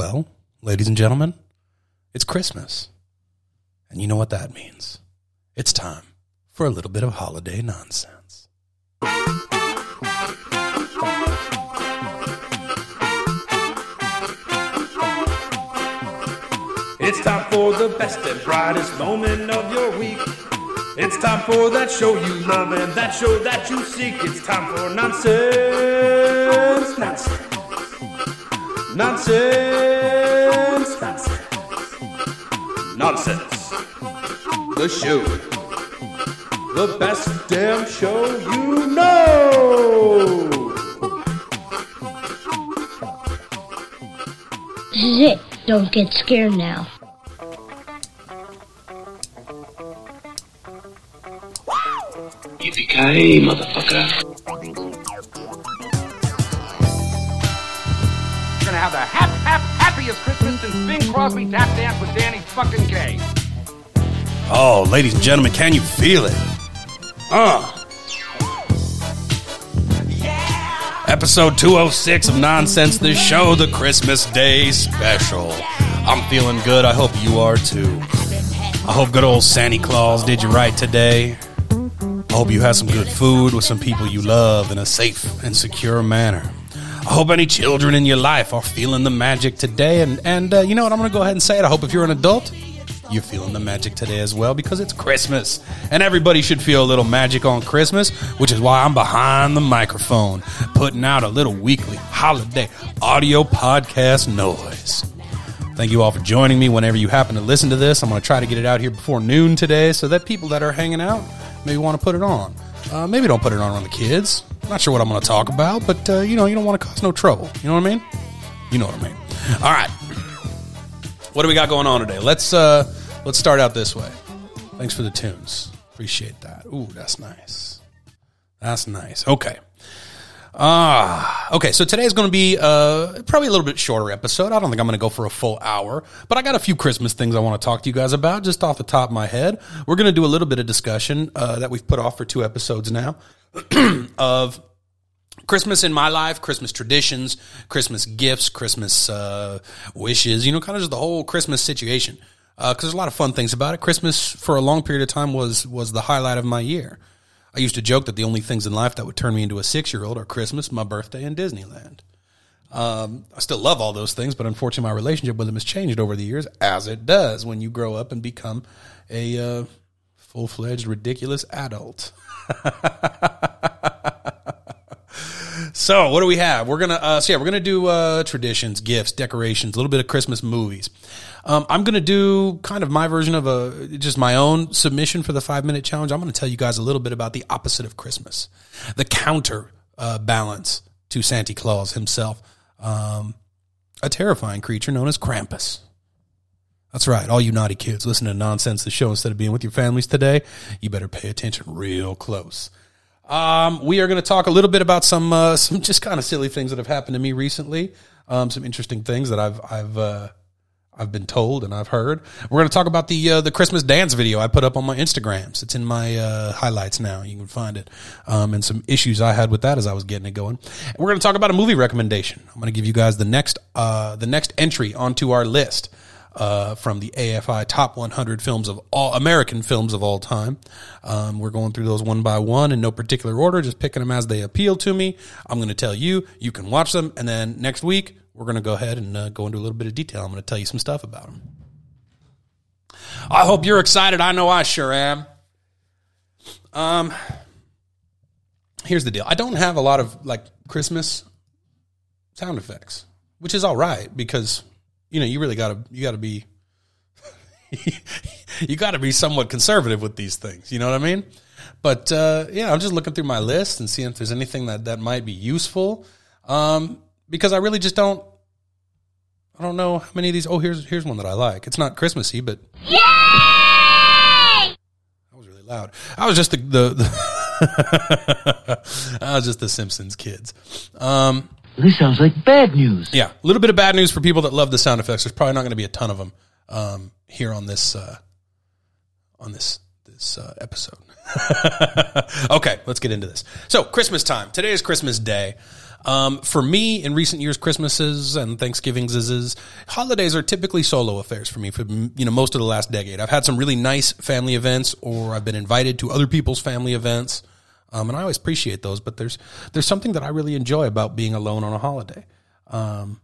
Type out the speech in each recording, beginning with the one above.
Well, ladies and gentlemen, it's Christmas. And you know what that means. It's time for a little bit of holiday nonsense. It's time for the best and brightest moment of your week. It's time for that show you love and that show that you seek. It's time for nonsense, nonsense, nonsense, nonsense, nonsense. The show, the best damn show you know. This is it. Don't get scared now. Yippee-ki-yay, motherfucker. Crosby tap danced with Danny fucking Kaye. Oh, ladies and gentlemen, can you feel it? Uh. Episode 206 of Nonsense This Show, the Christmas Day special. I'm feeling good. I hope you are too. I hope good old Santa Claus did you right today. I hope you had some good food with some people you love in a safe and secure manner. I hope any children in your life are feeling the magic today. And, and uh, you know what? I'm going to go ahead and say it. I hope if you're an adult, you're feeling the magic today as well because it's Christmas. And everybody should feel a little magic on Christmas, which is why I'm behind the microphone putting out a little weekly holiday audio podcast noise. Thank you all for joining me whenever you happen to listen to this. I'm going to try to get it out here before noon today so that people that are hanging out maybe want to put it on. Uh, maybe don't put it on on the kids. Not sure what I'm going to talk about, but uh, you know, you don't want to cause no trouble. You know what I mean? You know what I mean. All right. What do we got going on today? Let's uh let's start out this way. Thanks for the tunes. Appreciate that. Ooh, that's nice. That's nice. Okay. Ah, okay. So today's going to be uh, probably a little bit shorter episode. I don't think I'm going to go for a full hour, but I got a few Christmas things I want to talk to you guys about just off the top of my head. We're going to do a little bit of discussion uh, that we've put off for two episodes now of Christmas in my life, Christmas traditions, Christmas gifts, Christmas uh, wishes, you know, kind of just the whole Christmas situation. Because there's a lot of fun things about it. Christmas for a long period of time was was the highlight of my year. I used to joke that the only things in life that would turn me into a six year old are Christmas, my birthday, and Disneyland. Um, I still love all those things, but unfortunately, my relationship with them has changed over the years, as it does when you grow up and become a uh, full fledged, ridiculous adult. So, what do we have? We're gonna uh, so yeah, we're gonna do uh, traditions, gifts, decorations, a little bit of Christmas movies. Um, I'm gonna do kind of my version of a just my own submission for the five minute challenge. I'm gonna tell you guys a little bit about the opposite of Christmas, the counter uh, balance to Santa Claus himself, um, a terrifying creature known as Krampus. That's right, all you naughty kids listen to nonsense the show instead of being with your families today. You better pay attention real close. Um, we are going to talk a little bit about some uh, some just kind of silly things that have happened to me recently. Um, some interesting things that I've I've uh, I've been told and I've heard. We're going to talk about the uh, the Christmas dance video I put up on my Instagrams. It's in my uh, highlights now. You can find it. Um, and some issues I had with that as I was getting it going. And we're going to talk about a movie recommendation. I'm going to give you guys the next uh, the next entry onto our list uh, from the AFI top 100 films of all American films of all time. Um, we're going through those one by one in no particular order, just picking them as they appeal to me. I'm going to tell you, you can watch them, and then next week we're going to go ahead and uh, go into a little bit of detail. I'm going to tell you some stuff about them. I hope you're excited. I know I sure am. Um, here's the deal. I don't have a lot of like Christmas sound effects, which is all right because you know you really gotta you gotta be you gotta be somewhat conservative with these things. You know what I mean? But uh, yeah, I'm just looking through my list and seeing if there's anything that that might be useful. Um, because I really just don't. I don't know how many of these. Oh, here's here's one that I like. It's not Christmassy, but Yay! that was really loud. I was just the the, the I was just the Simpsons kids. Um, This sounds like bad news. yeah, a little bit of bad news for people that love the sound effects. There's probably not going to be a ton of them um, here on this uh, on this this uh, episode. okay, let's get into this. So, Christmas time. Today is Christmas Day. Um, for me, in recent years, Christmases and Thanksgivings is holidays are typically solo affairs for me for you know most of the last decade. I've had some really nice family events, or I've been invited to other people's family events, um, and I always appreciate those. But there's there's something that I really enjoy about being alone on a holiday. Um,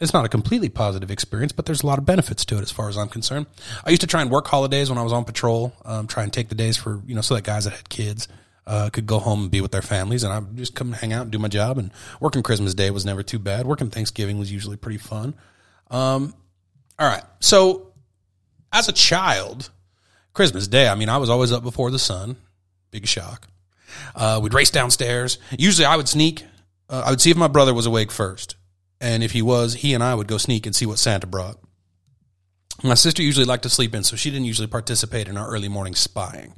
it's not a completely positive experience, but there's a lot of benefits to it as far as I'm concerned. I used to try and work holidays when I was on patrol, um, try and take the days for, you know, so that guys that had kids uh, could go home and be with their families. And I just come hang out and do my job. And working Christmas Day was never too bad. Working Thanksgiving was usually pretty fun. Um, all right. So as a child, Christmas Day, I mean, I was always up before the sun. Big shock. Uh, we'd race downstairs. Usually I would sneak. Uh, I would see if my brother was awake first. And if he was, he and I would go sneak and see what Santa brought. My sister usually liked to sleep in, so she didn't usually participate in our early morning spying,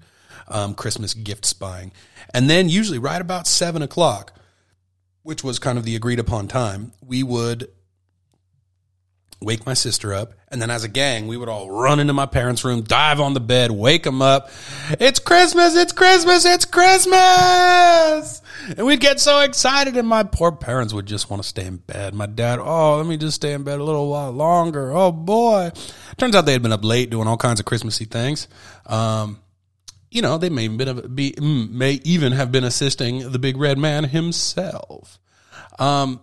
um, Christmas gift spying. And then usually right about seven o'clock, which was kind of the agreed upon time, we would wake my sister up. And then as a gang, we would all run into my parents' room, dive on the bed, wake them up. It's Christmas! It's Christmas! It's Christmas! And we'd get so excited and my poor parents would just want to stay in bed. My dad, oh, let me just stay in bed a little while longer. Oh boy. Turns out they had been up late doing all kinds of Christmassy things. Um, you know, they may, been, be, mm, may even have been assisting the big red man himself. Um,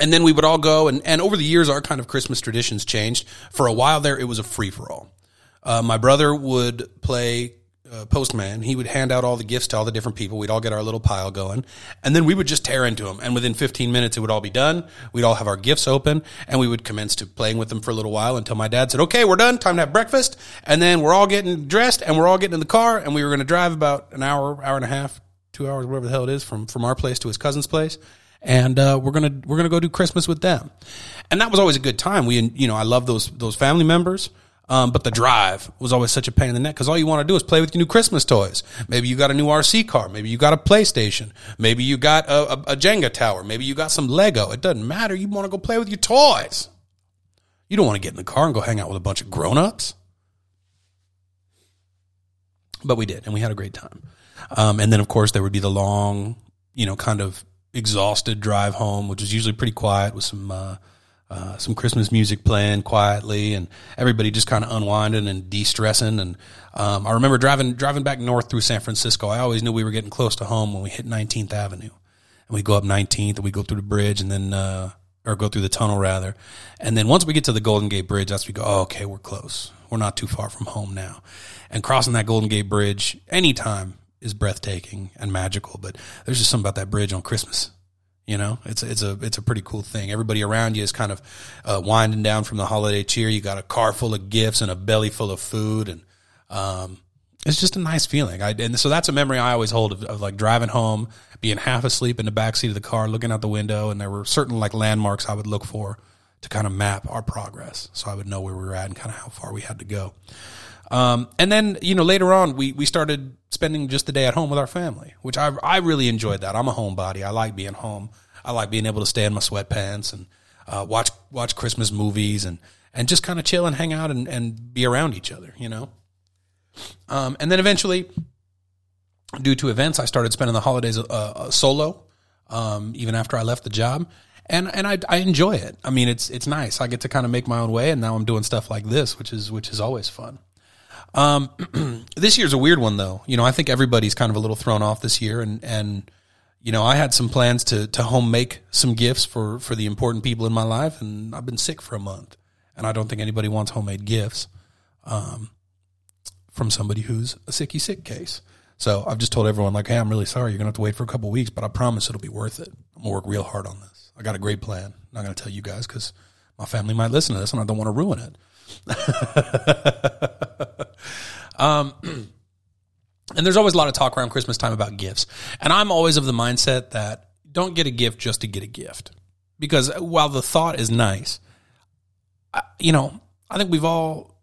and then we would all go and, and over the years our kind of christmas traditions changed for a while there it was a free-for-all uh, my brother would play uh, postman he would hand out all the gifts to all the different people. We'd all get our little pile going. And then we would just tear into them and within 15 minutes it would all be done. We'd all have our gifts open and we would commence to playing with them for a little while until my dad said okay we're done. Time to have breakfast. And then we're all getting dressed and we're all getting in the car and we were going to drive about an hour hour and a half two hours whatever the hell it is from from our place to his cousin's place. And uh, we're gonna we're gonna go do Christmas with them, and that was always a good time. We you know I love those those family members. Um, but the drive was always such a pain in the neck because all you want to do is play with your new Christmas toys. Maybe you got a new RC car. Maybe you got a PlayStation. Maybe you got a, a, a Jenga tower. Maybe you got some Lego. It doesn't matter. You want to go play with your toys. You don't want to get in the car and go hang out with a bunch of grown ups. But we did, and we had a great time. Um, and then, of course, there would be the long, you know, kind of exhausted drive home, which was usually pretty quiet with some uh, uh, some Christmas music playing quietly, and everybody just kind of unwinding and de stressing. And um, I remember driving driving back north through San Francisco. I always knew we were getting close to home when we hit 19th Avenue, and we go up 19th, and we go through the bridge, and then uh, or go through the tunnel rather, and then once we get to the Golden Gate Bridge, that's we go. Oh, okay, we're close. We're not too far from home now. And crossing that Golden Gate Bridge anytime is breathtaking and magical. But there's just something about that bridge on Christmas. You know, it's it's a it's a pretty cool thing. Everybody around you is kind of uh, winding down from the holiday cheer. You got a car full of gifts and a belly full of food, and um, it's just a nice feeling. I and so that's a memory I always hold of, of like driving home, being half asleep in the back seat of the car, looking out the window, and there were certain like landmarks I would look for to kind of map our progress, so I would know where we were at and kind of how far we had to go. Um, and then, you know, later on, we, we started spending just the day at home with our family, which I, I really enjoyed that. I'm a homebody. I like being home. I like being able to stay in my sweatpants and, uh, watch, watch Christmas movies and, and just kind of chill and hang out and, and be around each other, you know? Um, and then eventually, due to events, I started spending the holidays, uh, uh solo, um, even after I left the job and and I, I enjoy it. I mean, it's it's nice. I get to kind of make my own way, and now I'm doing stuff like this, which is which is always fun. Um, this year's a weird one though. You know, I think everybody's kind of a little thrown off this year and, and, you know, I had some plans to, to home make some gifts for, for the important people in my life and I've been sick for a month and I don't think anybody wants homemade gifts, um, from somebody who's a sicky sick case. So I've just told everyone like, Hey, I'm really sorry. You're to have to wait for a couple weeks, but I promise it'll be worth it. I'm gonna work real hard on this. I got a great plan. I'm not to tell you guys because my family might listen to this and I don't want to ruin it. Um, and there's always a lot of talk around Christmas time about gifts. And I'm always of the mindset that don't get a gift just to get a gift. Because while the thought is nice, I, you know, I think we've all,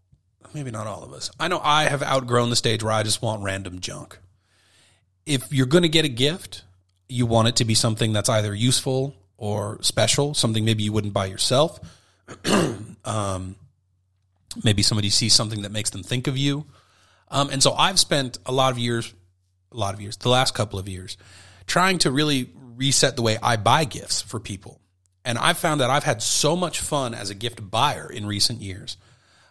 maybe not all of us, I know I have outgrown the stage where I just want random junk. If you're going to get a gift, you want it to be something that's either useful or special, something maybe you wouldn't buy yourself. um, Maybe somebody sees something that makes them think of you. Um, and so I've spent a lot of years, a lot of years, the last couple of years, trying to really reset the way I buy gifts for people. And I've found that I've had so much fun as a gift buyer in recent years.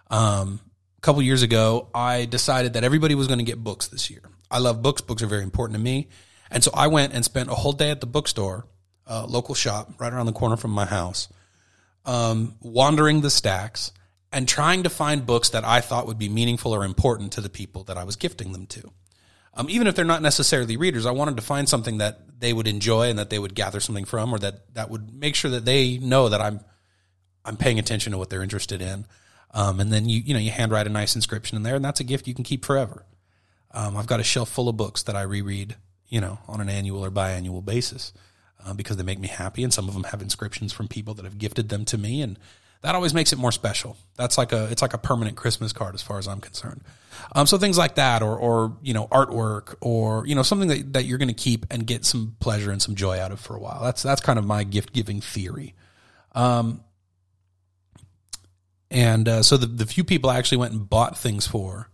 Um, a couple years ago, I decided that everybody was going to get books this year. I love books. Books are very important to me. And so I went and spent a whole day at the bookstore, uh, local shop right around the corner from my house, um, wandering the stacks and trying to find books that I thought would be meaningful or important to the people that I was gifting them to. Um, even if they're not necessarily readers, I wanted to find something that they would enjoy and that they would gather something from, or that that would make sure that they know that I'm I'm paying attention to what they're interested in. Um, and then you you know you handwrite a nice inscription in there, and that's a gift you can keep forever. Um, I've got a shelf full of books that I reread, you know, on an annual or biannual basis uh, because they make me happy, and some of them have inscriptions from people that have gifted them to me, and that always makes it more special. That's like a it's like a permanent Christmas card as far as I'm concerned. Um, so things like that, or or you know artwork, or you know something that, that you're going to keep and get some pleasure and some joy out of for a while. That's that's kind of my gift giving theory. Um, and uh, so the the few people I actually went and bought things for,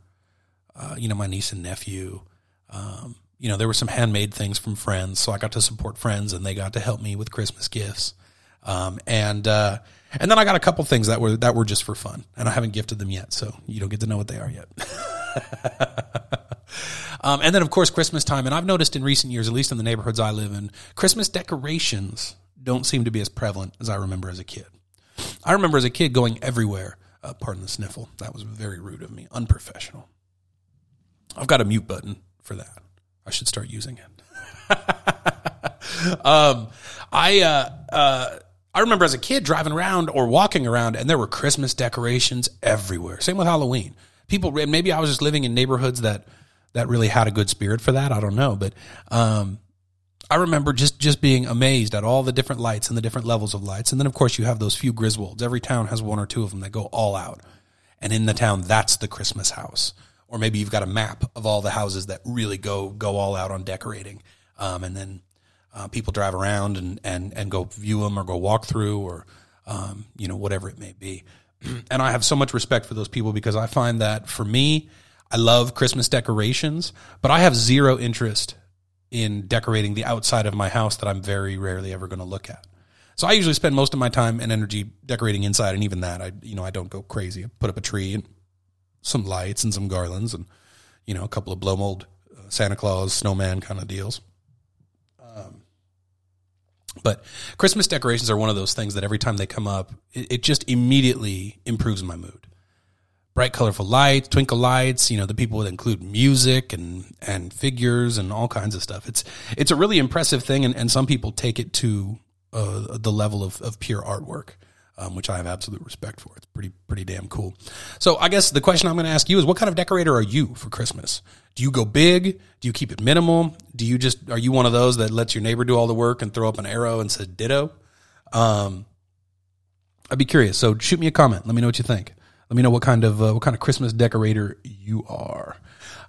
uh, you know, my niece and nephew. Um, you know, there were some handmade things from friends, so I got to support friends, and they got to help me with Christmas gifts. Um, and uh, and then I got a couple things that were that were just for fun, and I haven't gifted them yet, so you don't get to know what they are yet. um, and then of course Christmas time, and I've noticed in recent years, at least in the neighborhoods I live in, Christmas decorations don't seem to be as prevalent as I remember as a kid. I remember as a kid going everywhere. Uh, pardon the sniffle. That was very rude of me, unprofessional. I've got a mute button for that. I should start using it. um, I uh, uh, I remember as a kid driving around or walking around, and there were Christmas decorations everywhere. Same with Halloween. People, maybe I was just living in neighborhoods that that really had a good spirit for that. I don't know, but um, I remember just just being amazed at all the different lights and the different levels of lights. And then, of course, you have those few Griswolds. Every town has one or two of them that go all out, and in the town, that's the Christmas house. Or maybe you've got a map of all the houses that really go go all out on decorating, um, and then uh, people drive around and, and, and go view them or go walk through or, um, you know, whatever it may be. and I have so much respect for those people because I find that for me, I love Christmas decorations, but I have zero interest in decorating the outside of my house that I'm very rarely ever going to look at. So I usually spend most of my time and energy decorating inside, and even that, I you know I don't go crazy. I put up a tree and some lights and some garlands, and you know a couple of blow mold uh, Santa Claus, snowman kind of deals. But Christmas decorations are one of those things that every time they come up, it, it, just immediately improves my mood. Bright, colorful lights, twinkle lights. You know, the people that include music and and figures and all kinds of stuff. It's it's a really impressive thing, and, and some people take it to uh, the level of, of pure artwork um, which I have absolute respect for. It's pretty pretty damn cool. So I guess the question I'm going to ask you is, what kind of decorator are you for Christmas? Do you go big? Do you keep it minimal? Do you just are you one of those that lets your neighbor do all the work and throw up an arrow and says ditto? Um, I'd be curious. So shoot me a comment. Let me know what you think. Let me know what kind of uh, what kind of Christmas decorator you are.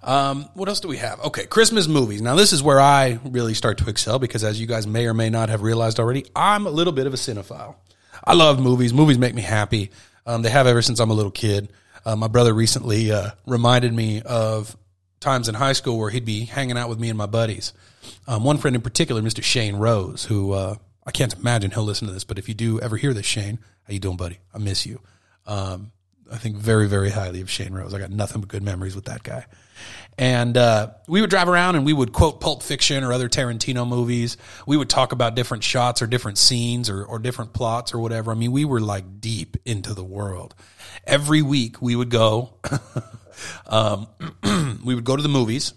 Um, what else do we have? Okay, Christmas movies. Now this is where I really start to excel because, as you guys may or may not have realized already, I'm a little bit of a cinephile. I love movies. Movies make me happy. Um, they have ever since I'm a little kid. Uh, my brother recently uh, reminded me of times in high school where he'd be hanging out with me and my buddies. Um, one friend in particular, Mr. Shane Rose, who uh, I can't imagine he'll listen to this, but if you do ever hear this, Shane, how you doing, buddy? I miss you. Um, I think very, very highly of Shane Rose. I got nothing but good memories with that guy. And uh, we would drive around and we would quote Pulp Fiction or other Tarantino movies. We would talk about different shots or different scenes or, or different plots or whatever. I mean, we were like deep into the world. Every week we would go, um, we would go to the movies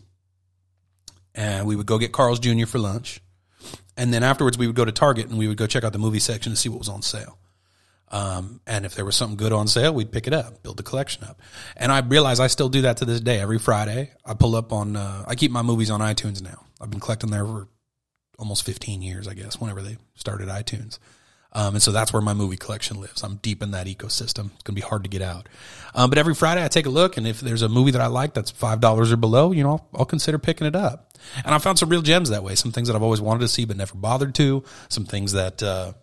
and we would go get Carl's Jr. for lunch. And then afterwards we would go to Target and we would go check out the movie section to see what was on sale. Um, and if there was something good on sale, we'd pick it up, build the collection up. And I realize I still do that to this day. Every Friday, I pull up on, uh, I keep my movies on iTunes now. I've been collecting there for almost 15 years, I guess, whenever they started iTunes. Um, and so that's where my movie collection lives. I'm deep in that ecosystem. It's going to be hard to get out. Um, but every Friday I take a look, and if there's a movie that I like that's $5 or below, you know, I'll, I'll consider picking it up. And I found some real gems that way. Some things that I've always wanted to see but never bothered to. Some things that, uh,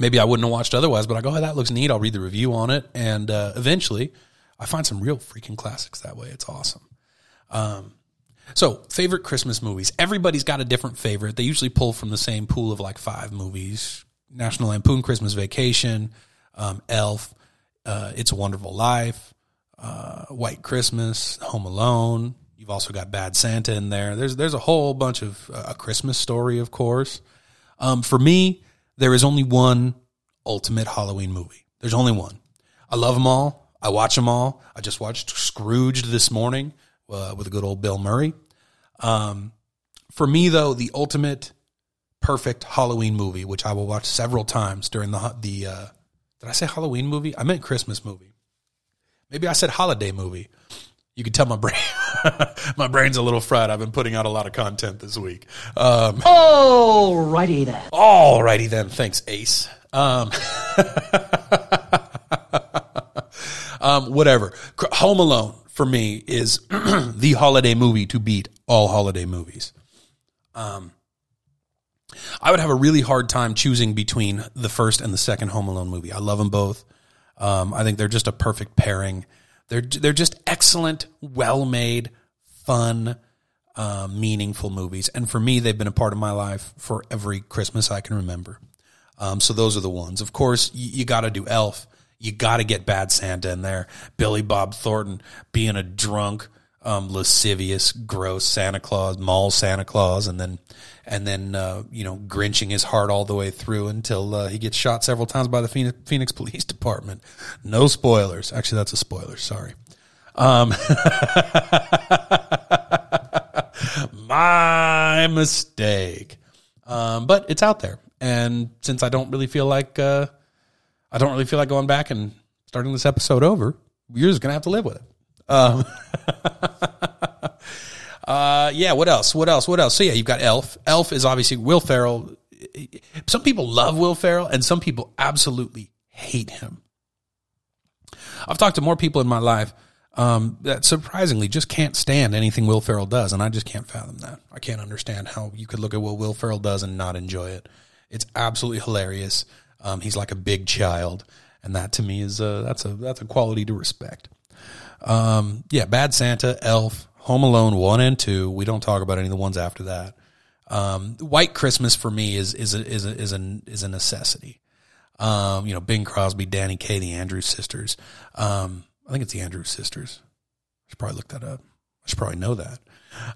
maybe I wouldn't have watched otherwise, but I go, oh, that looks neat. I'll read the review on it. And uh, eventually I find some real freaking classics that way. It's awesome. Um, So, favorite Christmas movies. Everybody's got a different favorite. They usually pull from the same pool of like five movies National Lampoon Christmas Vacation, um, Elf, uh, It's a Wonderful Life, uh, White Christmas, Home Alone. You've also got Bad Santa in there. There's there's a whole bunch of uh, a Christmas story, of course. Um, for me, there is only one ultimate Halloween movie. There's only one. I love them all. I watch them all. I just watched Scrooged this morning uh, with a good old Bill Murray. Um, for me, though, the ultimate perfect Halloween movie, which I will watch several times during the the. Uh, did I say Halloween movie? I meant Christmas movie. Maybe I said holiday movie. You can tell my brain, my brain's a little fried. I've been putting out a lot of content this week. Um, Alrighty then. Alrighty then. Thanks, Ace. Um, um, whatever. Home Alone for me is the holiday movie to beat all holiday movies. Um, I would have a really hard time choosing between the first and the second Home Alone movie. I love them both. Um, I think they're just a perfect pairing. They're they're just excellent, well made, fun, uh, meaningful movies. And for me, they've been a part of my life for every Christmas I can remember. Um, so those are the ones. Of course, you, you got to do Elf. You got to get Bad Santa in there. Billy Bob Thornton being a drunk, um, lascivious, gross Santa Claus, mall Santa Claus, and then and then uh, you know grinching his heart all the way through until uh, he gets shot several times by the Phoenix, Phoenix Police Department. No spoilers. Actually, that's a spoiler. Sorry. Um, my mistake. Um, but it's out there, and since I don't really feel like uh, I don't really feel like going back and starting this episode over, you're just gonna have to live with it. Um, uh, yeah. What else? What else? What else? So yeah, you've got Elf. Elf is obviously Will Ferrell. Some people love Will Ferrell, and some people absolutely hate him. I've talked to more people in my life um, that surprisingly just can't stand anything Will Ferrell does, and I just can't fathom that. I can't understand how you could look at what Will Ferrell does and not enjoy it. It's absolutely hilarious. Um, he's like a big child, and that to me is a, that's a that's a quality to respect. Um, yeah, Bad Santa, Elf, Home Alone one and two. We don't talk about any of the ones after that. Um, White Christmas for me is is a, is a, is a, is a necessity. Um, you know, Bing Crosby, Danny Kaye, the Andrews sisters. Um, I think it's the Andrews sisters. I should probably look that up. I should probably know that.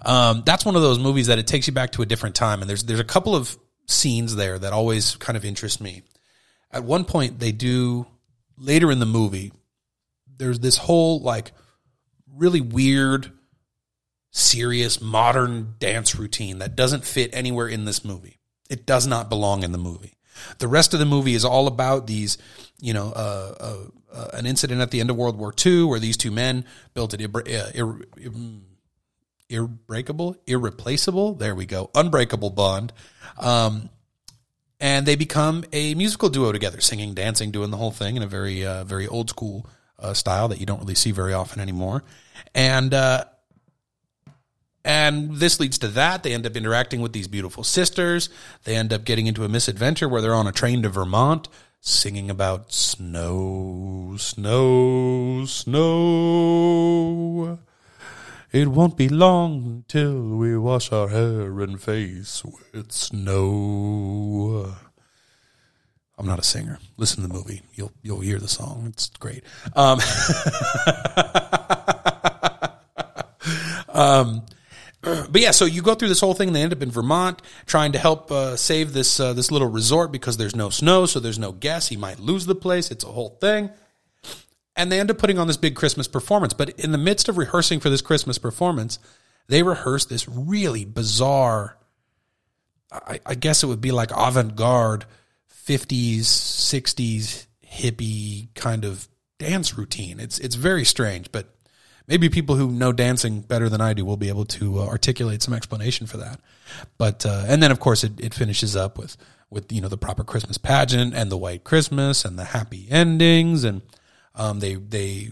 Um, that's one of those movies that it takes you back to a different time, and there's there's a couple of scenes there that always kind of interest me. At one point, they do later in the movie. There's this whole like really weird, serious, modern dance routine that doesn't fit anywhere in this movie. It does not belong in the movie. The rest of the movie is all about these, you know, uh, uh, uh, an incident at the end of World War II where these two men built an ir- uh, ir- ir- irreplaceable, irreplaceable, there we go, unbreakable bond. Um, and they become a musical duo together, singing, dancing, doing the whole thing in a very, uh, very old school uh, style that you don't really see very often anymore. And uh, and this leads to that. They end up interacting with these beautiful sisters. They end up getting into a misadventure where they're on a train to Vermont, singing about snow, snow, snow. It won't be long till we wash our hair and face with snow. I'm not a singer. Listen to the movie. You'll you'll hear the song. It's great. Um, um, but yeah, so you go through this whole thing. And They end up in Vermont trying to help uh, save this uh, this little resort because there's no snow, so there's no guests. He might lose the place. It's a whole thing. And they end up putting on this big Christmas performance. But in the midst of rehearsing for this Christmas performance, they rehearse this really bizarre. I, I guess it would be like avant garde, fifties, sixties hippie kind of dance routine. It's it's very strange, but maybe people who know dancing better than I do will be able to uh, articulate some explanation for that. But uh, and then of course it, it finishes up with with you know the proper Christmas pageant and the white Christmas and the happy endings and um, they they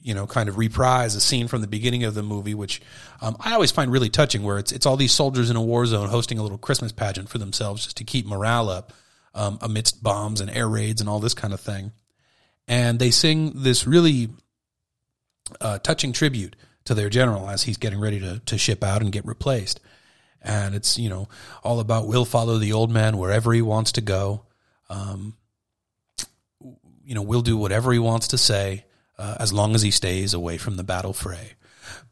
you know kind of reprise a scene from the beginning of the movie, which um, I always find really touching, where it's it's all these soldiers in a war zone hosting a little Christmas pageant for themselves just to keep morale up um, amidst bombs and air raids and all this kind of thing. And they sing this really uh, touching tribute to their general as he's getting ready to, to ship out and get replaced. And it's, you know, all about we'll follow the old man wherever he wants to go. Um, you know, we'll do whatever he wants to say uh, as long as he stays away from the battle fray.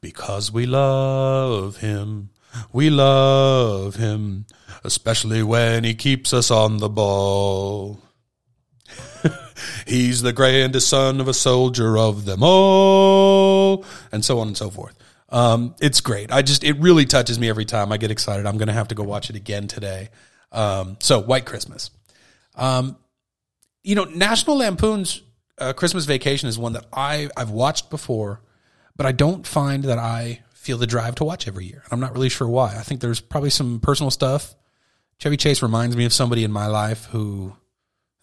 Because we love him. We love him, especially when he keeps us on the ball. He's the grandest son of a soldier of them all, and so on and so forth. Um, it's great. I just, it really touches me every time I get excited. I'm going to have to go watch it again today. Um, so White Christmas. Um, you know, National Lampoon's uh, Christmas Vacation is one that I I've watched before, but I don't find that I feel the drive to watch every year. And I'm not really sure why. I think there's probably some personal stuff. Chevy Chase reminds me of somebody in my life who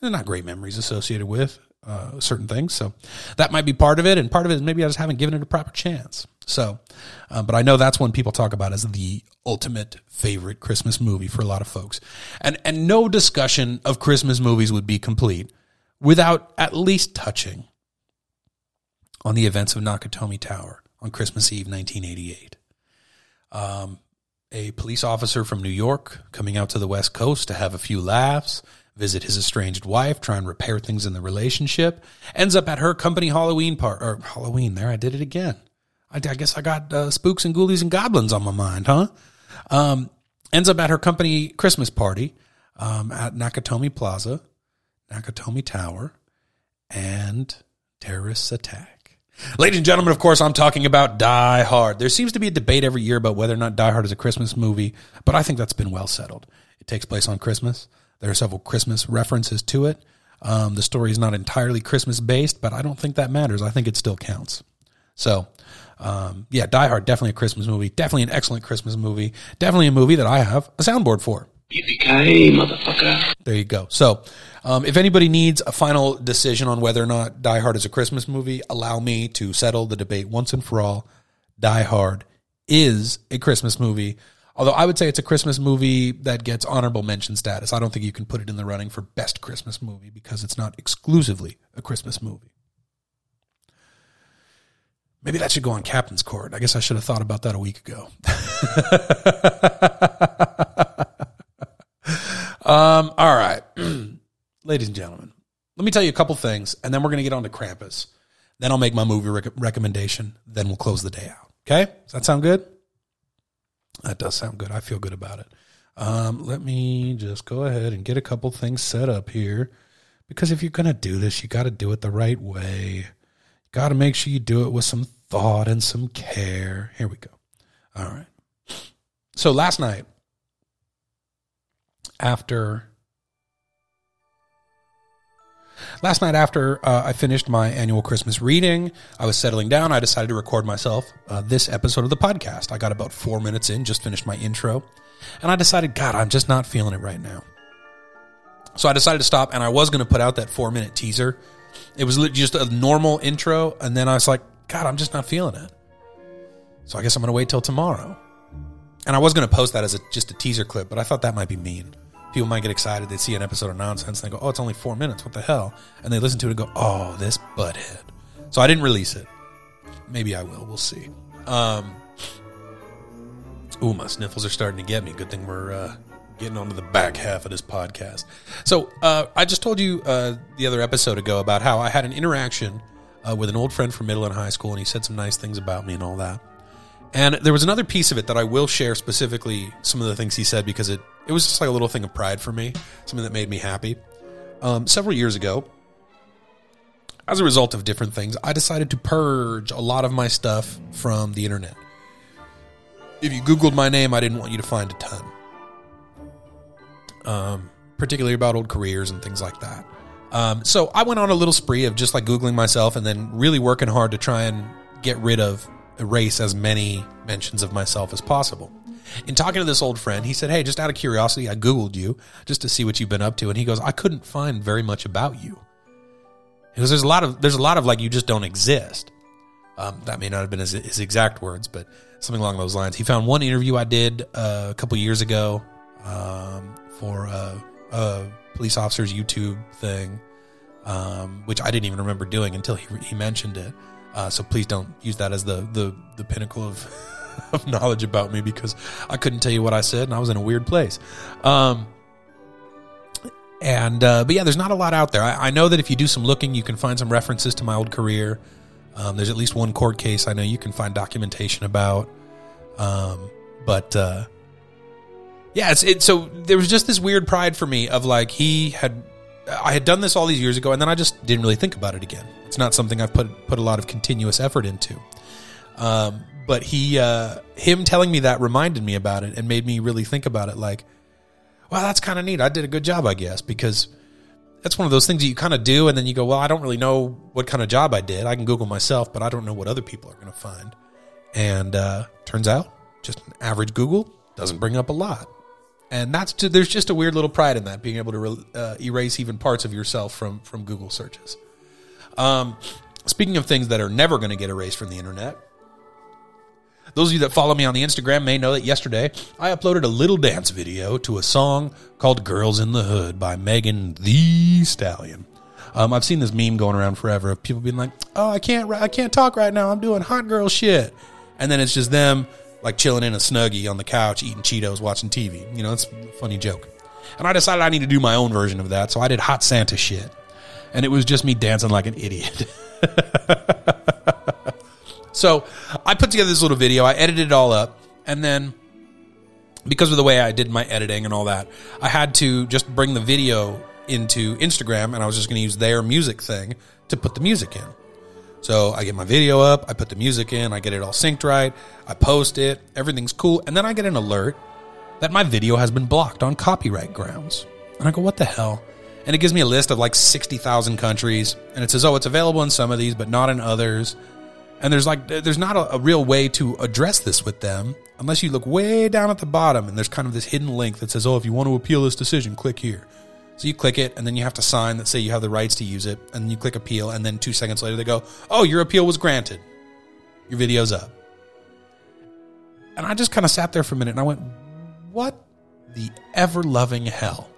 they're not great memories associated with uh, certain things. So that might be part of it, and part of it is maybe I just haven't given it a proper chance. So, uh, but I know that's one people talk about as the ultimate favorite Christmas movie for a lot of folks, and and no discussion of Christmas movies would be complete without at least touching on the events of Nakatomi Tower on Christmas Eve, 1988. Um, a police officer from New York coming out to the West Coast to have a few laughs visit his estranged wife, try and repair things in the relationship. Ends up at her company Halloween part or Halloween. There, I did it again. I, I guess I got uh, spooks and ghoulies and goblins on my mind, huh? Um, ends up at her company Christmas party um, at Nakatomi Plaza, Nakatomi Tower, and terrorists attack. Ladies and gentlemen, of course, I'm talking about Die Hard. There seems to be a debate every year about whether or not Die Hard is a Christmas movie, but I think that's been well settled. It takes place on Christmas. There are several Christmas references to it. Um, the story is not entirely Christmas based, but I don't think that matters. I think it still counts. So, um, yeah, Die Hard, definitely a Christmas movie. Definitely an excellent Christmas movie. Definitely a movie that I have a soundboard for. Yippee-ki-yay, motherfucker. There you go. So, um, if anybody needs a final decision on whether or not Die Hard is a Christmas movie, allow me to settle the debate once and for all. Die Hard is a Christmas movie. Although I would say it's a Christmas movie that gets honorable mention status. I don't think you can put it in the running for best Christmas movie because it's not exclusively a Christmas movie. Maybe that should go on Captain's Court. I guess I should have thought about that a week ago. um, all right. Ladies and gentlemen, let me tell you a couple things, and then we're going to get on to Krampus. Then I'll make my movie rec- recommendation. Then we'll close the day out. Okay? Does that sound good? That does sound good. I feel good about it. Um, let me just go ahead and get a couple things set up here. Because if you're going to do this, you got to do it the right way. Got to make sure you do it with some thought and some care. Here we go. All right. So last night, after last night after uh, I finished my annual Christmas reading, I was settling down. I decided to record myself uh, this episode of the podcast. I got about four minutes in, just finished my intro, and I decided, God, I'm just not feeling it right now. So I decided to stop, and I was going to put out that four minute teaser. It was just a normal intro, and then I was like, God, I'm just not feeling it. So I guess I'm going to wait till tomorrow. And I was going to post that as a, just a teaser clip, but I thought that might be mean. People might get excited. They see an episode of nonsense and they go, oh, it's only four minutes. What the hell? And they listen to it and go, oh, this butthead. So I didn't release it. Maybe I will. We'll see. Um, ooh, my sniffles are starting to get me. Good thing we're uh, getting onto the back half of this podcast. So uh, I just told you uh, the other episode ago about how I had an interaction uh, with an old friend from middle and high school, and he said some nice things about me and all that. And there was another piece of it that I will share specifically some of the things he said because it, it was just like a little thing of pride for me, something that made me happy. Um, several years ago, as a result of different things, I decided to purge a lot of my stuff from the internet. If you Googled my name, I didn't want you to find a ton, um, particularly about old careers and things like that. Um, so I went on a little spree of just like Googling myself and then really working hard to try and get rid of, erase as many mentions of myself as possible. In talking to this old friend, he said, Hey, just out of curiosity, I Googled you just to see what you've been up to. And he goes, I couldn't find very much about you. Because there's a lot of, there's a lot of like, you just don't exist. Um, that may not have been his, his exact words, but something along those lines. He found one interview I did uh, a couple years ago um, for uh, a police officer's YouTube thing, um, which I didn't even remember doing until he, he mentioned it. Uh, so please don't use that as the the the pinnacle of of knowledge about me because I couldn't tell you what I said and I was in a weird place. Um, and uh, but yeah, there's not a lot out there. I, I know that if you do some looking, you can find some references to my old career. Um, there's at least one court case I know you can find documentation about. Um, but uh, yeah, it's it. So there was just this weird pride for me of like he had, I had done this all these years ago, and then I just didn't really think about it again. It's not something I've put put a lot of continuous effort into. Um, but he, uh, him telling me that reminded me about it and made me really think about it. Like, wow, that's kind of neat. I did a good job, I guess, because that's one of those things that you kind of do, and then you go, well, I don't really know what kind of job I did. I can Google myself, but I don't know what other people are going to find. And uh, turns out, just an average Google doesn't bring up a lot. And that's just, there's just a weird little pride in that, being able to re- uh, erase even parts of yourself from from Google searches. Um, speaking of things that are never going to get erased from the internet, those of you that follow me on the Instagram may know that yesterday I uploaded a little dance video to a song called Girls in the Hood by Megan Thee Stallion. Um, I've seen this meme going around forever of people being like, "Oh, I can't, I can't talk right now. I'm doing hot girl shit," and then it's just them like chilling in a snuggie on the couch, eating Cheetos, watching TV. You know, it's a funny joke. And I decided I need to do my own version of that, so I did hot Santa shit, and it was just me dancing like an idiot. So I put together this little video. I edited it all up, and then because of the way I did my editing and all that, I had to just bring the video into Instagram, and I was just going to use their music thing to put the music in. So I get my video up, I put the music in, I get it all synced right, I post it, everything's cool, and then I get an alert that my video has been blocked on copyright grounds. And I go, what the hell? And it gives me a list of like 60,000 countries, and it says, oh, it's available in some of these, but not in others. And there's like, there's not a, a real way to address this with them unless you look way down at the bottom and there's kind of this hidden link that says, oh, if you want to appeal this decision, click here. So you click it, and then you have to sign that say you have the rights to use it, and you click appeal, and then two seconds later they go, "Oh, your appeal was granted. Your video's up." And I just kind of sat there for a minute, and I went, "What the ever loving hell?"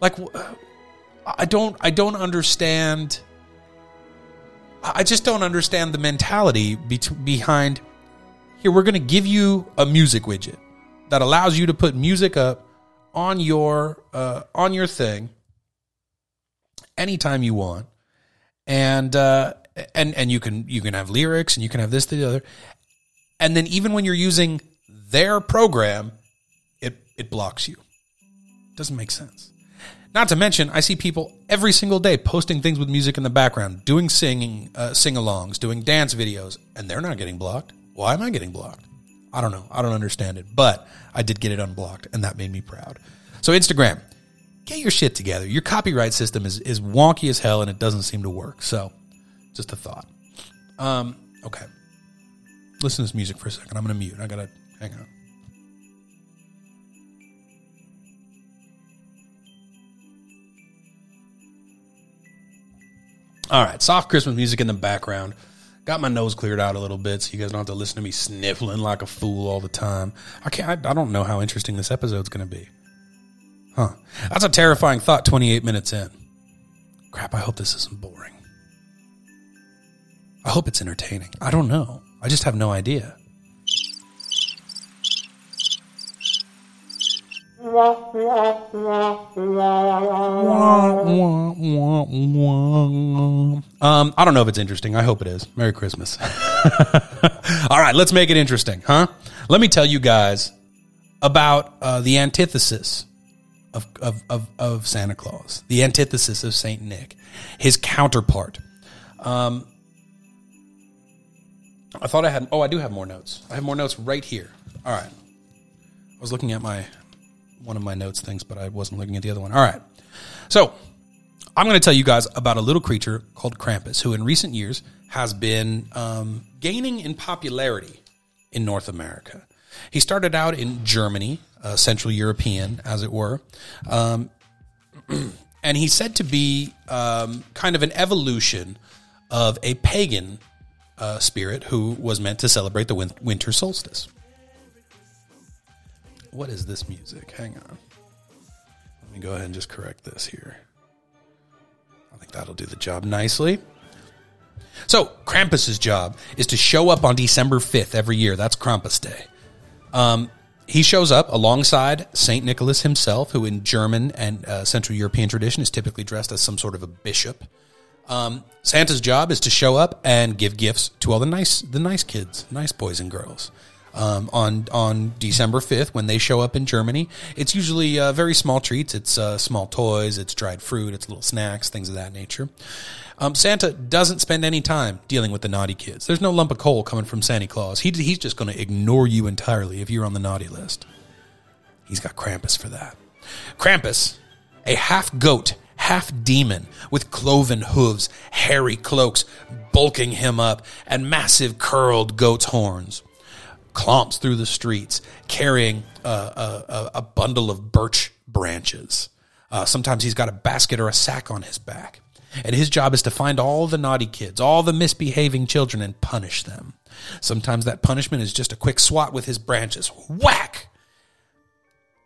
Like, I don't, I don't understand. I just don't understand the mentality be- behind. Here, we're going to give you a music widget that allows you to put music up on your uh, on your thing anytime you want, and uh, and and you can you can have lyrics and you can have this the other, and then even when you're using their program, it it blocks you. Doesn't make sense. Not to mention, I see people every single day posting things with music in the background, doing singing, uh, sing-alongs, doing dance videos, and they're not getting blocked. Why am I getting blocked? I don't know. I don't understand it, but I did get it unblocked, and that made me proud. So Instagram, get your shit together. Your copyright system is is wonky as hell, and it doesn't seem to work. So, just a thought. Um, okay. Listen to this music for a second. I'm gonna mute. I gotta hang on. All right, soft Christmas music in the background. Got my nose cleared out a little bit, so you guys don't have to listen to me sniffling like a fool all the time. I can't. I, I don't know how interesting this episode's going to be. Huh? That's a terrifying thought. Twenty-eight minutes in. Crap. I hope this isn't boring. I hope it's entertaining. I don't know. I just have no idea. Um, I don't know if it's interesting. I hope it is. Merry Christmas. All right, let's make it interesting, huh? Let me tell you guys about uh, the antithesis of, of, of, of Santa Claus, the antithesis of Saint Nick, his counterpart. Um, I thought I had. Oh, I do have more notes. I have more notes right here. All right. I was looking at my one of my notes things, but I wasn't looking at the other one. All right. So I'm going to tell you guys about a little creature called Krampus, who in recent years has been um, gaining in popularity in North America. He started out in Germany, uh, Central European, as it were. Um, and he's said to be um, kind of an evolution of a pagan uh, spirit who was meant to celebrate the win- winter solstice. What is this music? Hang on. Let me go ahead and just correct this here. I think that'll do the job nicely. So Krampus's job is to show up on December 5th every year. That's Krampus Day. Um, he shows up alongside Saint Nicholas himself, who in German and uh, Central European tradition is typically dressed as some sort of a bishop. Um, Santa's job is to show up and give gifts to all the nice, the nice kids, nice boys and girls. Um, on on December fifth, when they show up in Germany, it's usually uh, very small treats. It's uh, small toys, it's dried fruit, it's little snacks, things of that nature. Um, Santa doesn't spend any time dealing with the naughty kids. There's no lump of coal coming from Santa Claus. He, he's just going to ignore you entirely if you're on the naughty list. He's got Krampus for that. Krampus, a half goat, half demon, with cloven hooves, hairy cloaks bulking him up, and massive curled goat's horns, clomps through the streets carrying a, a, a bundle of birch branches. Uh, sometimes he's got a basket or a sack on his back. And his job is to find all the naughty kids, all the misbehaving children, and punish them. Sometimes that punishment is just a quick swat with his branches. Whack!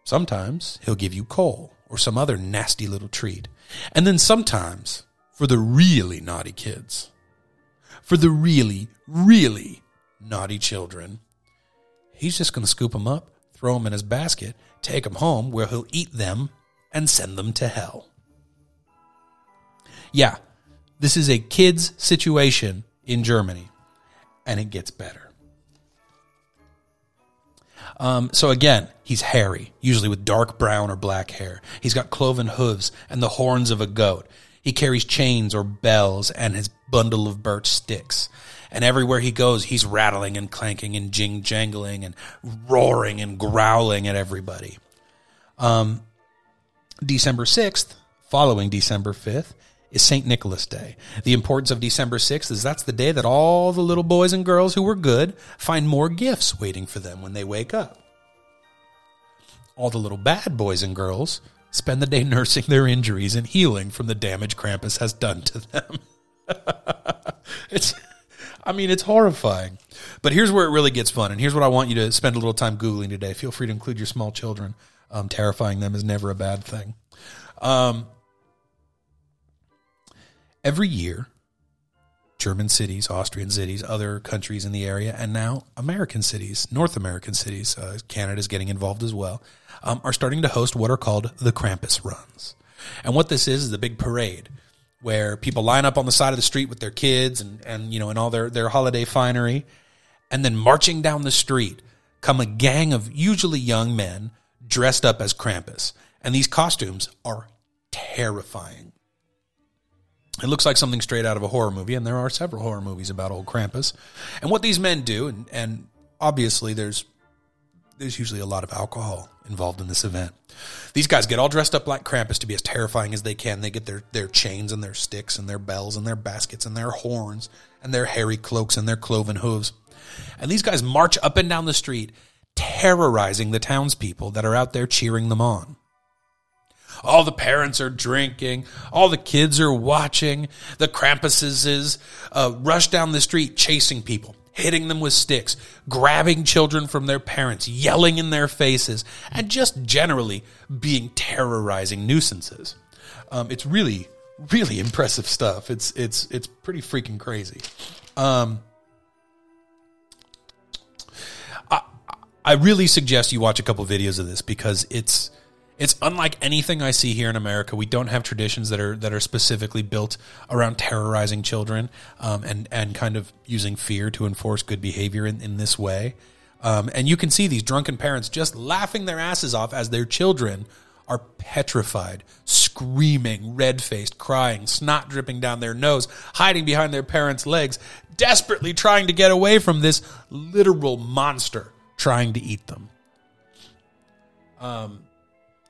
Sometimes he'll give you coal or some other nasty little treat. And then sometimes, for the really naughty kids, for the really, really naughty children, he's just going to scoop them up, throw them in his basket, take them home where he'll eat them and send them to hell. Yeah, this is a kids situation in Germany, and it gets better. Um, so again, he's hairy, usually with dark brown or black hair. He's got cloven hooves and the horns of a goat. He carries chains or bells and his bundle of birch sticks. And everywhere he goes, he's rattling and clanking and jing jangling and roaring and growling at everybody. Um, December 6th, following December 5th, is St. Nicholas Day. The importance of December 6th is that's the day that all the little boys and girls who were good find more gifts waiting for them when they wake up. All the little bad boys and girls spend the day nursing their injuries and healing from the damage Krampus has done to them. it's I mean, it's horrifying. But here's where it really gets fun, and here's what I want you to spend a little time Googling today. Feel free to include your small children. Um, terrifying them is never a bad thing. Um, every year, German cities, Austrian cities, other countries in the area, and now American cities, North American cities, uh, Canada's getting involved as well, um, are starting to host what are called the Krampus runs. And what this is is a big parade where people line up on the side of the street with their kids and, and you know, and all their, their holiday finery. And then marching down the street come a gang of usually young men dressed up as Krampus. And these costumes are terrifying. It looks like something straight out of a horror movie, and there are several horror movies about old Krampus. And what these men do, and, and obviously there's there's usually a lot of alcohol involved in this event. These guys get all dressed up like Krampus to be as terrifying as they can. They get their, their chains and their sticks and their bells and their baskets and their horns and their hairy cloaks and their cloven hooves. And these guys march up and down the street, terrorizing the townspeople that are out there cheering them on. All the parents are drinking. All the kids are watching. The Krampuses uh, rush down the street chasing people, hitting them with sticks, grabbing children from their parents, yelling in their faces, and just generally being terrorizing nuisances. Um, it's really, really impressive stuff. It's it's it's pretty freaking crazy. Um, I I really suggest you watch a couple videos of this because it's it's unlike anything I see here in America. We don't have traditions that are that are specifically built around terrorizing children um, and and kind of using fear to enforce good behavior in, in this way. Um, and you can see these drunken parents just laughing their asses off as their children are petrified, screaming, red faced, crying, snot dripping down their nose, hiding behind their parents' legs, desperately trying to get away from this literal monster trying to eat them. Um,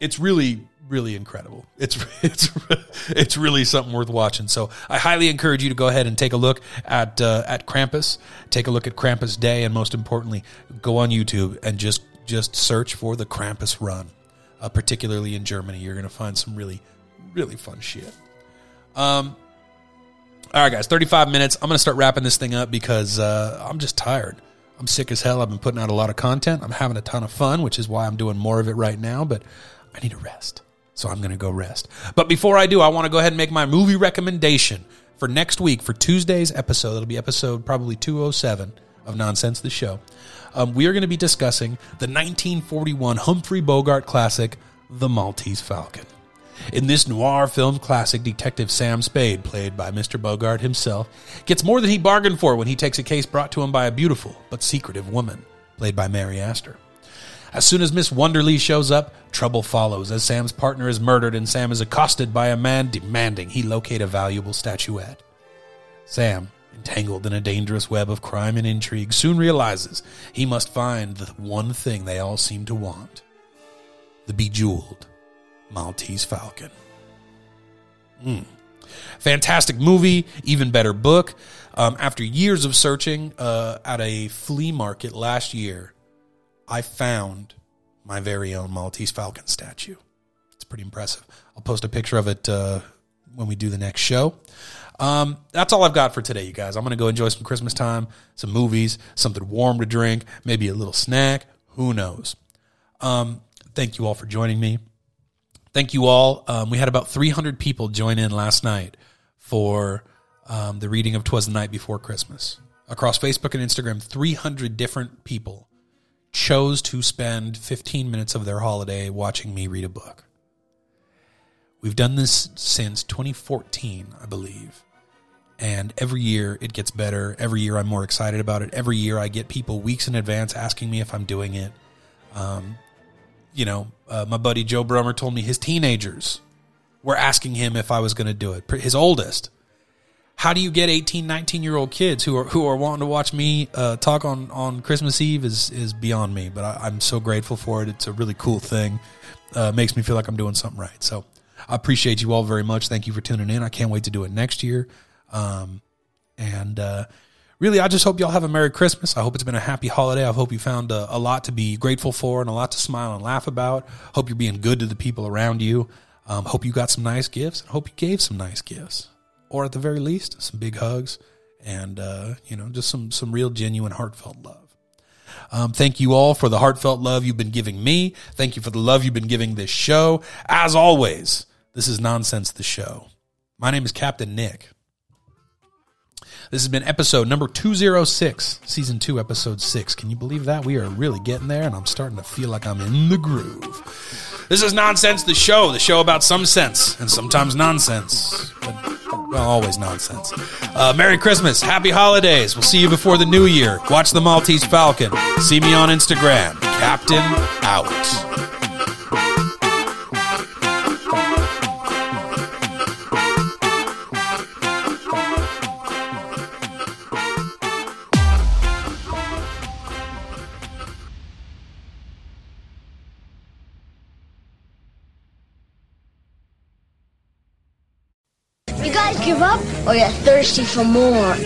it's really really incredible. It's it's it's really something worth watching. So I highly encourage you to go ahead and take a look at uh, at Krampus. Take a look at Krampus Day, and most importantly, go on YouTube and just just search for the Krampus Run. Uh, particularly in Germany, you're going to find some really really fun shit. Um. All right, guys, 35 minutes. I'm going to start wrapping this thing up because uh, I'm just tired. I'm sick as hell. I've been putting out a lot of content. I'm having a ton of fun, which is why I'm doing more of it right now. But I need a rest. So I'm going to go rest. But before I do, I want to go ahead and make my movie recommendation for next week for Tuesday's episode. It'll be episode probably 207 of Nonsense the Show. Um, we are going to be discussing the 1941 Humphrey Bogart classic, The Maltese Falcon. In this noir film classic, Detective Sam Spade, played by Mr. Bogart himself, gets more than he bargained for when he takes a case brought to him by a beautiful but secretive woman, played by Mary Astor. As soon as Miss Wonderly shows up, trouble follows as Sam's partner is murdered and Sam is accosted by a man demanding he locate a valuable statuette. Sam, entangled in a dangerous web of crime and intrigue, soon realizes he must find the one thing they all seem to want the bejeweled Maltese Falcon. Mm. Fantastic movie, even better book. Um, after years of searching uh, at a flea market last year, I found my very own Maltese Falcon statue. It's pretty impressive. I'll post a picture of it uh, when we do the next show. Um, that's all I've got for today, you guys. I'm going to go enjoy some Christmas time, some movies, something warm to drink, maybe a little snack. Who knows? Um, thank you all for joining me. Thank you all. Um, we had about 300 people join in last night for um, the reading of Twas the Night Before Christmas. Across Facebook and Instagram, 300 different people chose to spend 15 minutes of their holiday watching me read a book. We've done this since 2014, I believe. And every year it gets better. Every year I'm more excited about it. Every year I get people weeks in advance asking me if I'm doing it. Um, you know, uh, my buddy Joe Brummer told me his teenagers were asking him if I was going to do it. His oldest. How do you get 18, 19 year old kids who are who are wanting to watch me uh, talk on, on Christmas Eve is is beyond me. But I, am so grateful for it. It's a really cool thing. Uh, makes me feel like I'm doing something right. So I appreciate you all very much. Thank you for tuning in. I can't wait to do it next year. Um, and uh, really, I just hope y'all have a Merry Christmas. I hope it's been a happy holiday. I hope you found a, a, lot to be grateful for and a lot to smile and laugh about. Hope you're being good to the people around you. Um, hope you got some nice gifts hope you gave some nice gifts. Or at the very least, some big hugs and, uh, you know, just some, some real genuine heartfelt love. Um, thank you all for the heartfelt love you've been giving me. Thank you for the love you've been giving this show. As always, this is Nonsense the Show. My name is Captain Nick. This has been episode number 206, season 2, episode 6. Can you believe that? We are really getting there, and I'm starting to feel like I'm in the groove. This is Nonsense the Show, the show about some sense and sometimes nonsense. But, well, always nonsense. Uh, Merry Christmas. Happy holidays. We'll see you before the new year. Watch the Maltese Falcon. See me on Instagram. Captain out. Give up or you're thirsty for more?